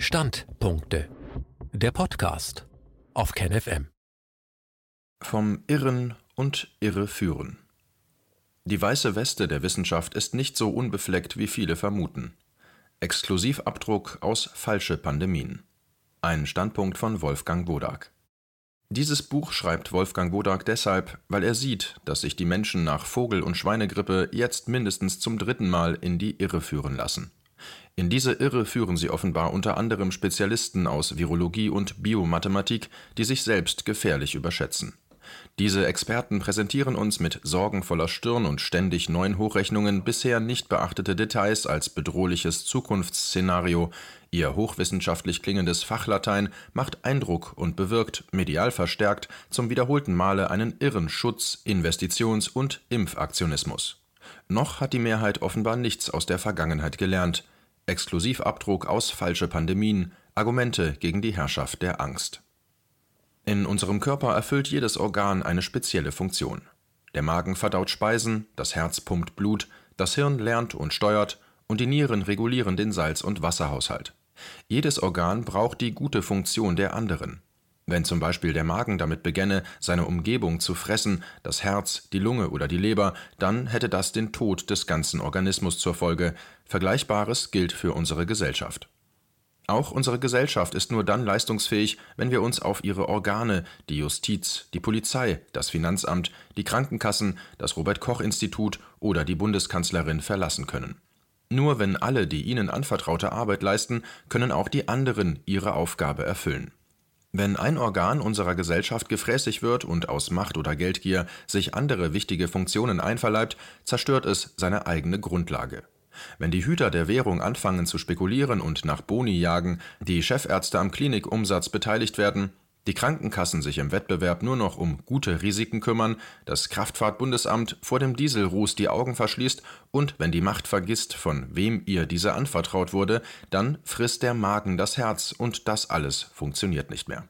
Standpunkte. Der Podcast auf KenFM. Vom Irren und Irreführen. Die weiße Weste der Wissenschaft ist nicht so unbefleckt, wie viele vermuten. Exklusivabdruck aus falsche Pandemien. Ein Standpunkt von Wolfgang Bodak. Dieses Buch schreibt Wolfgang Bodak deshalb, weil er sieht, dass sich die Menschen nach Vogel- und Schweinegrippe jetzt mindestens zum dritten Mal in die Irre führen lassen. In diese Irre führen sie offenbar unter anderem Spezialisten aus Virologie und Biomathematik, die sich selbst gefährlich überschätzen. Diese Experten präsentieren uns mit sorgenvoller Stirn und ständig neuen Hochrechnungen bisher nicht beachtete Details als bedrohliches Zukunftsszenario. Ihr hochwissenschaftlich klingendes Fachlatein macht Eindruck und bewirkt, medial verstärkt, zum wiederholten Male einen irren Schutz, Investitions- und Impfaktionismus. Noch hat die Mehrheit offenbar nichts aus der Vergangenheit gelernt. Exklusivabdruck aus falsche Pandemien, Argumente gegen die Herrschaft der Angst. In unserem Körper erfüllt jedes Organ eine spezielle Funktion. Der Magen verdaut Speisen, das Herz pumpt Blut, das Hirn lernt und steuert und die Nieren regulieren den Salz- und Wasserhaushalt. Jedes Organ braucht die gute Funktion der anderen. Wenn zum Beispiel der Magen damit begänne, seine Umgebung zu fressen, das Herz, die Lunge oder die Leber, dann hätte das den Tod des ganzen Organismus zur Folge. Vergleichbares gilt für unsere Gesellschaft. Auch unsere Gesellschaft ist nur dann leistungsfähig, wenn wir uns auf ihre Organe, die Justiz, die Polizei, das Finanzamt, die Krankenkassen, das Robert Koch Institut oder die Bundeskanzlerin verlassen können. Nur wenn alle die ihnen anvertraute Arbeit leisten, können auch die anderen ihre Aufgabe erfüllen. Wenn ein Organ unserer Gesellschaft gefräßig wird und aus Macht oder Geldgier sich andere wichtige Funktionen einverleibt, zerstört es seine eigene Grundlage. Wenn die Hüter der Währung anfangen zu spekulieren und nach Boni jagen, die Chefärzte am Klinikumsatz beteiligt werden, die Krankenkassen sich im Wettbewerb nur noch um gute Risiken kümmern, das Kraftfahrtbundesamt vor dem Dieselruß die Augen verschließt und wenn die Macht vergisst, von wem ihr diese anvertraut wurde, dann frisst der Magen das Herz und das alles funktioniert nicht mehr.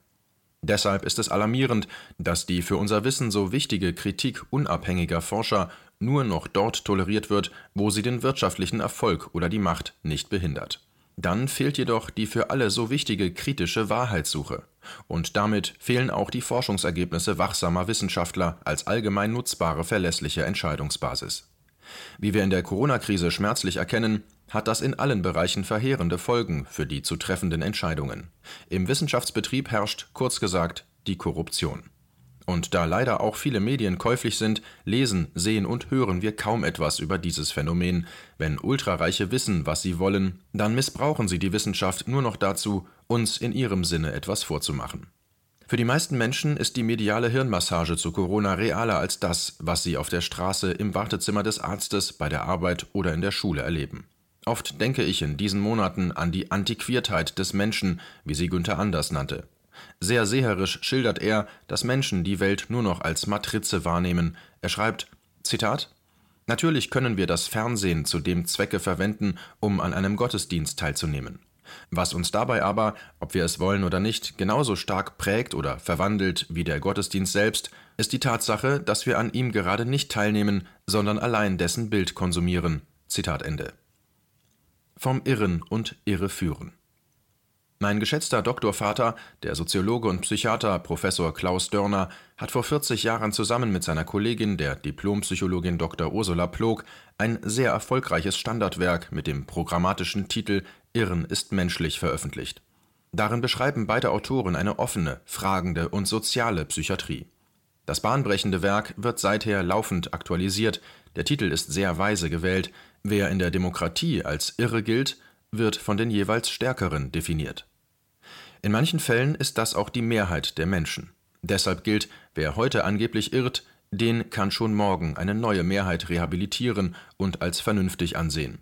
Deshalb ist es alarmierend, dass die für unser Wissen so wichtige Kritik unabhängiger Forscher nur noch dort toleriert wird, wo sie den wirtschaftlichen Erfolg oder die Macht nicht behindert. Dann fehlt jedoch die für alle so wichtige kritische Wahrheitssuche. Und damit fehlen auch die Forschungsergebnisse wachsamer Wissenschaftler als allgemein nutzbare verlässliche Entscheidungsbasis. Wie wir in der Corona-Krise schmerzlich erkennen, hat das in allen Bereichen verheerende Folgen für die zu treffenden Entscheidungen. Im Wissenschaftsbetrieb herrscht, kurz gesagt, die Korruption. Und da leider auch viele Medien käuflich sind, lesen, sehen und hören wir kaum etwas über dieses Phänomen. Wenn Ultrareiche wissen, was sie wollen, dann missbrauchen sie die Wissenschaft nur noch dazu, uns in ihrem Sinne etwas vorzumachen. Für die meisten Menschen ist die mediale Hirnmassage zu Corona realer als das, was sie auf der Straße, im Wartezimmer des Arztes, bei der Arbeit oder in der Schule erleben. Oft denke ich in diesen Monaten an die Antiquiertheit des Menschen, wie sie Günther Anders nannte. Sehr seherisch schildert er, dass Menschen die Welt nur noch als Matrize wahrnehmen. Er schreibt, Zitat, Natürlich können wir das Fernsehen zu dem Zwecke verwenden, um an einem Gottesdienst teilzunehmen. Was uns dabei aber, ob wir es wollen oder nicht, genauso stark prägt oder verwandelt wie der Gottesdienst selbst, ist die Tatsache, dass wir an ihm gerade nicht teilnehmen, sondern allein dessen Bild konsumieren. Zitat Ende. Vom Irren und Irreführen. Mein geschätzter Doktorvater, der Soziologe und Psychiater Professor Klaus Dörner, hat vor 40 Jahren zusammen mit seiner Kollegin, der Diplompsychologin Dr. Ursula Plog, ein sehr erfolgreiches Standardwerk mit dem programmatischen Titel Irren ist menschlich veröffentlicht. Darin beschreiben beide Autoren eine offene, fragende und soziale Psychiatrie. Das bahnbrechende Werk wird seither laufend aktualisiert, der Titel ist sehr weise gewählt, wer in der Demokratie als irre gilt, wird von den jeweils Stärkeren definiert. In manchen Fällen ist das auch die Mehrheit der Menschen. Deshalb gilt, wer heute angeblich irrt, den kann schon morgen eine neue Mehrheit rehabilitieren und als vernünftig ansehen.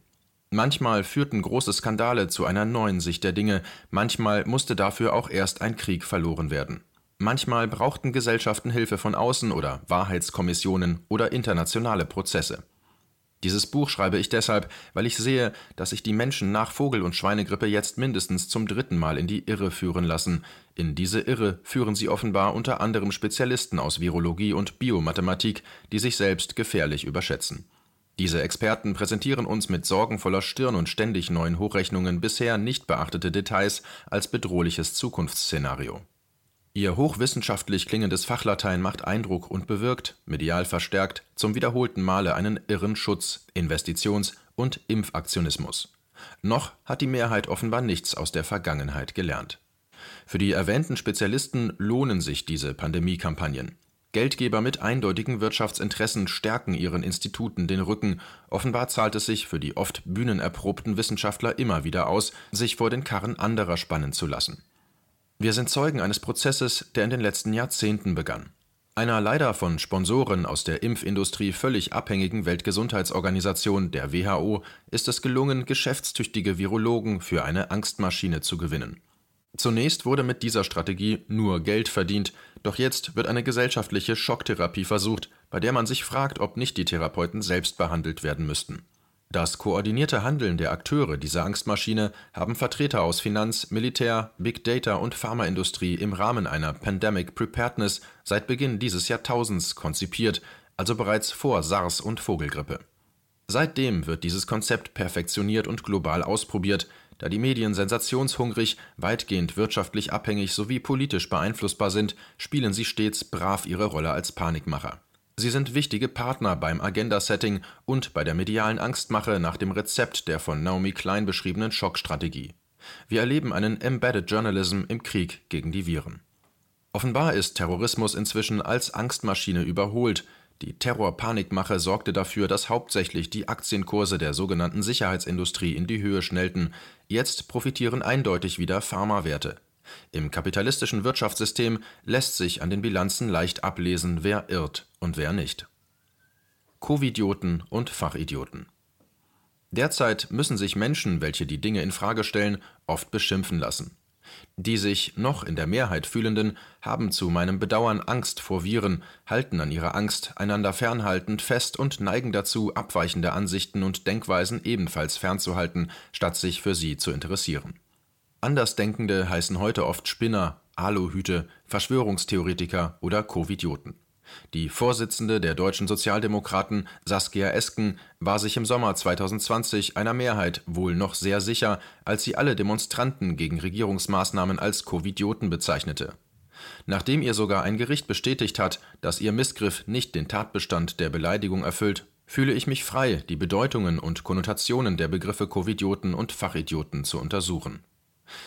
Manchmal führten große Skandale zu einer neuen Sicht der Dinge, manchmal musste dafür auch erst ein Krieg verloren werden. Manchmal brauchten Gesellschaften Hilfe von außen oder Wahrheitskommissionen oder internationale Prozesse. Dieses Buch schreibe ich deshalb, weil ich sehe, dass sich die Menschen nach Vogel- und Schweinegrippe jetzt mindestens zum dritten Mal in die Irre führen lassen. In diese Irre führen sie offenbar unter anderem Spezialisten aus Virologie und Biomathematik, die sich selbst gefährlich überschätzen. Diese Experten präsentieren uns mit sorgenvoller Stirn und ständig neuen Hochrechnungen bisher nicht beachtete Details als bedrohliches Zukunftsszenario. Ihr hochwissenschaftlich klingendes Fachlatein macht Eindruck und bewirkt, medial verstärkt, zum wiederholten Male einen irren Schutz, Investitions- und Impfaktionismus. Noch hat die Mehrheit offenbar nichts aus der Vergangenheit gelernt. Für die erwähnten Spezialisten lohnen sich diese Pandemiekampagnen. Geldgeber mit eindeutigen Wirtschaftsinteressen stärken ihren Instituten den Rücken. Offenbar zahlt es sich für die oft bühnenerprobten Wissenschaftler immer wieder aus, sich vor den Karren anderer spannen zu lassen. Wir sind Zeugen eines Prozesses, der in den letzten Jahrzehnten begann. Einer leider von Sponsoren aus der Impfindustrie völlig abhängigen Weltgesundheitsorganisation, der WHO, ist es gelungen, geschäftstüchtige Virologen für eine Angstmaschine zu gewinnen. Zunächst wurde mit dieser Strategie nur Geld verdient, doch jetzt wird eine gesellschaftliche Schocktherapie versucht, bei der man sich fragt, ob nicht die Therapeuten selbst behandelt werden müssten. Das koordinierte Handeln der Akteure dieser Angstmaschine haben Vertreter aus Finanz, Militär, Big Data und Pharmaindustrie im Rahmen einer Pandemic Preparedness seit Beginn dieses Jahrtausends konzipiert, also bereits vor SARS und Vogelgrippe. Seitdem wird dieses Konzept perfektioniert und global ausprobiert, da die Medien sensationshungrig, weitgehend wirtschaftlich abhängig sowie politisch beeinflussbar sind, spielen sie stets brav ihre Rolle als Panikmacher. Sie sind wichtige Partner beim Agenda-Setting und bei der medialen Angstmache nach dem Rezept der von Naomi Klein beschriebenen Schockstrategie. Wir erleben einen Embedded Journalism im Krieg gegen die Viren. Offenbar ist Terrorismus inzwischen als Angstmaschine überholt, die Terror-Panikmache sorgte dafür, dass hauptsächlich die Aktienkurse der sogenannten Sicherheitsindustrie in die Höhe schnellten. Jetzt profitieren eindeutig wieder Pharmawerte. Im kapitalistischen Wirtschaftssystem lässt sich an den Bilanzen leicht ablesen, wer irrt und wer nicht. Covidioten und Fachidioten. Derzeit müssen sich Menschen, welche die Dinge in Frage stellen, oft beschimpfen lassen. Die sich noch in der Mehrheit fühlenden haben zu meinem Bedauern Angst vor Viren, halten an ihrer Angst, einander fernhaltend fest und neigen dazu, abweichende Ansichten und Denkweisen ebenfalls fernzuhalten, statt sich für sie zu interessieren. Andersdenkende heißen heute oft Spinner, Aluhüte, Verschwörungstheoretiker oder Covidioten. Die Vorsitzende der deutschen Sozialdemokraten, Saskia Esken, war sich im Sommer 2020 einer Mehrheit wohl noch sehr sicher, als sie alle Demonstranten gegen Regierungsmaßnahmen als Covidioten bezeichnete. Nachdem ihr sogar ein Gericht bestätigt hat, dass ihr Missgriff nicht den Tatbestand der Beleidigung erfüllt, fühle ich mich frei, die Bedeutungen und Konnotationen der Begriffe Covidioten und Fachidioten zu untersuchen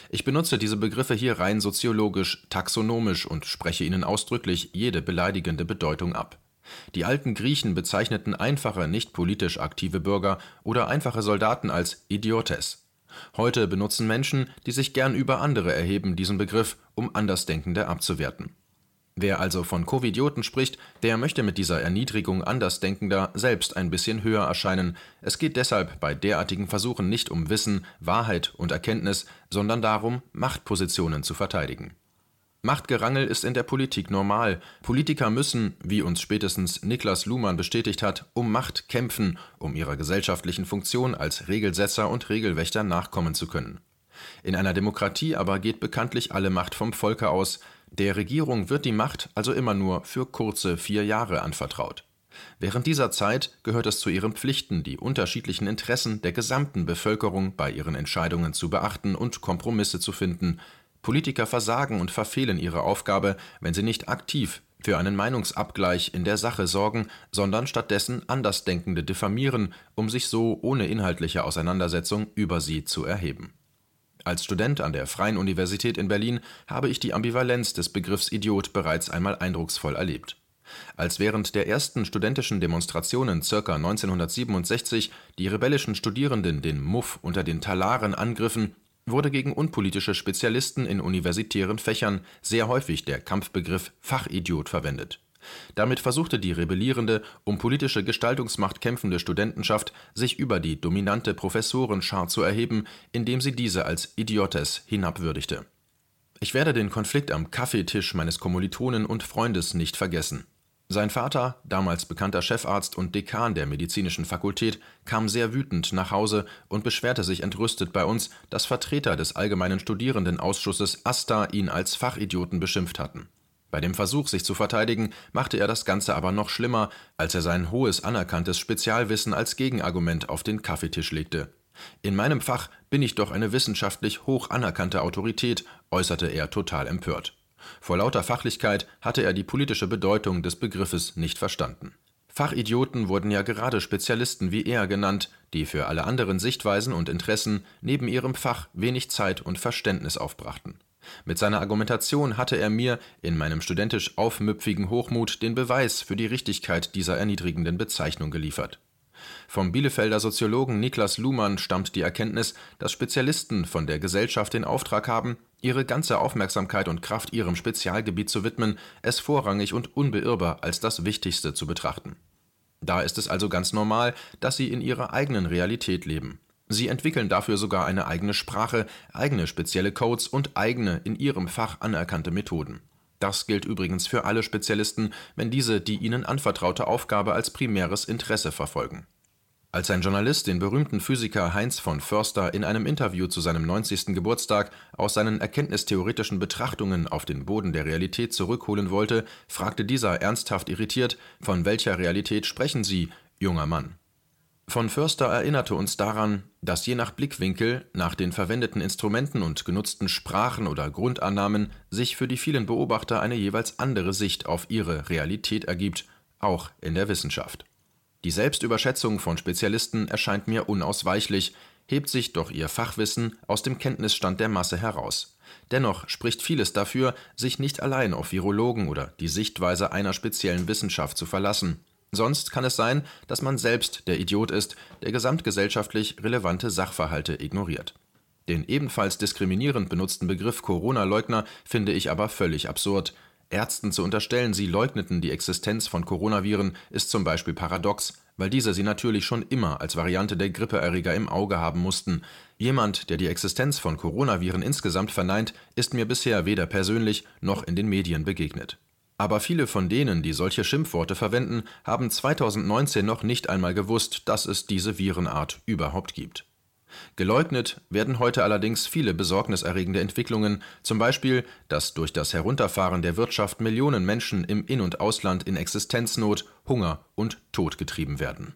ich benutze diese Begriffe hier rein soziologisch, taxonomisch und spreche ihnen ausdrücklich jede beleidigende Bedeutung ab. Die alten Griechen bezeichneten einfache, nicht politisch aktive Bürger oder einfache Soldaten als Idiotes. Heute benutzen Menschen, die sich gern über andere erheben, diesen Begriff, um Andersdenkende abzuwerten Wer also von Covidioten spricht, der möchte mit dieser Erniedrigung Andersdenkender selbst ein bisschen höher erscheinen. Es geht deshalb bei derartigen Versuchen nicht um Wissen, Wahrheit und Erkenntnis, sondern darum, Machtpositionen zu verteidigen. Machtgerangel ist in der Politik normal. Politiker müssen, wie uns spätestens Niklas Luhmann bestätigt hat, um Macht kämpfen, um ihrer gesellschaftlichen Funktion als Regelsetzer und Regelwächter nachkommen zu können. In einer Demokratie aber geht bekanntlich alle Macht vom Volke aus, der Regierung wird die Macht also immer nur für kurze vier Jahre anvertraut. Während dieser Zeit gehört es zu ihren Pflichten, die unterschiedlichen Interessen der gesamten Bevölkerung bei ihren Entscheidungen zu beachten und Kompromisse zu finden. Politiker versagen und verfehlen ihre Aufgabe, wenn sie nicht aktiv für einen Meinungsabgleich in der Sache sorgen, sondern stattdessen Andersdenkende diffamieren, um sich so ohne inhaltliche Auseinandersetzung über sie zu erheben als Student an der Freien Universität in Berlin habe ich die Ambivalenz des Begriffs Idiot bereits einmal eindrucksvoll erlebt. Als während der ersten studentischen Demonstrationen circa 1967 die rebellischen Studierenden den Muff unter den Talaren angriffen, wurde gegen unpolitische Spezialisten in universitären Fächern sehr häufig der Kampfbegriff Fachidiot verwendet damit versuchte die rebellierende, um politische Gestaltungsmacht kämpfende Studentenschaft, sich über die dominante Professorenschar zu erheben, indem sie diese als Idiotes hinabwürdigte. Ich werde den Konflikt am Kaffeetisch meines Kommilitonen und Freundes nicht vergessen. Sein Vater, damals bekannter Chefarzt und Dekan der medizinischen Fakultät, kam sehr wütend nach Hause und beschwerte sich entrüstet bei uns, dass Vertreter des Allgemeinen Studierendenausschusses AStA ihn als Fachidioten beschimpft hatten Bei dem Versuch, sich zu verteidigen, machte er das Ganze aber noch schlimmer, als er sein hohes anerkanntes Spezialwissen als Gegenargument auf den Kaffeetisch legte. In meinem Fach bin ich doch eine wissenschaftlich hoch anerkannte Autorität, äußerte er total empört. Vor lauter Fachlichkeit hatte er die politische Bedeutung des Begriffes nicht verstanden. Fachidioten wurden ja gerade Spezialisten wie er genannt, die für alle anderen Sichtweisen und Interessen neben ihrem Fach wenig Zeit und Verständnis aufbrachten. Mit seiner Argumentation hatte er mir in meinem studentisch aufmüpfigen Hochmut den Beweis für die Richtigkeit dieser erniedrigenden Bezeichnung geliefert. Vom Bielefelder Soziologen Niklas Luhmann stammt die Erkenntnis, dass Spezialisten von der Gesellschaft den Auftrag haben, ihre ganze Aufmerksamkeit und Kraft ihrem Spezialgebiet zu widmen, es vorrangig und unbeirrbar als das Wichtigste zu betrachten. Da ist es also ganz normal, dass sie in ihrer eigenen Realität leben. Sie entwickeln dafür sogar eine eigene Sprache, eigene spezielle Codes und eigene, in ihrem Fach anerkannte Methoden. Das gilt übrigens für alle Spezialisten, wenn diese die ihnen anvertraute Aufgabe als primäres Interesse verfolgen. Als ein Journalist den berühmten Physiker Heinz von Förster in einem Interview zu seinem 90. Geburtstag aus seinen erkenntnistheoretischen Betrachtungen auf den Boden der Realität zurückholen wollte, fragte dieser ernsthaft irritiert: Von welcher Realität sprechen Sie, junger Mann von Förster erinnerte uns daran, dass je nach Blickwinkel, nach den verwendeten Instrumenten und genutzten Sprachen oder Grundannahmen sich für die vielen Beobachter eine jeweils andere Sicht auf ihre Realität ergibt, auch in der Wissenschaft. Die Selbstüberschätzung von Spezialisten erscheint mir unausweichlich, hebt sich doch ihr Fachwissen aus dem Kenntnisstand der Masse heraus. Dennoch spricht vieles dafür, sich nicht allein auf Virologen oder die Sichtweise einer speziellen Wissenschaft zu verlassen. Sonst kann es sein, dass man selbst der Idiot ist, der gesamtgesellschaftlich relevante Sachverhalte ignoriert. Den ebenfalls diskriminierend benutzten Begriff Corona-Leugner finde ich aber völlig absurd. Ärzten zu unterstellen, sie leugneten die Existenz von Coronaviren, ist zum Beispiel paradox, weil diese sie natürlich schon immer als Variante der Grippeerreger im Auge haben mussten. Jemand, der die Existenz von Coronaviren insgesamt verneint, ist mir bisher weder persönlich noch in den Medien begegnet. Aber viele von denen, die solche Schimpfworte verwenden, haben 2019 noch nicht einmal gewusst, dass es diese Virenart überhaupt gibt. Geleugnet werden heute allerdings viele besorgniserregende Entwicklungen, zum Beispiel, dass durch das Herunterfahren der Wirtschaft Millionen Menschen im In- und Ausland in Existenznot, Hunger und Tod getrieben werden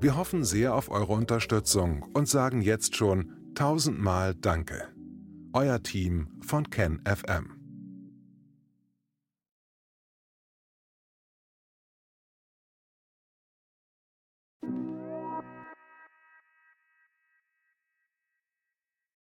Wir hoffen sehr auf eure Unterstützung und sagen jetzt schon tausendmal Danke. Euer Team von KenFM.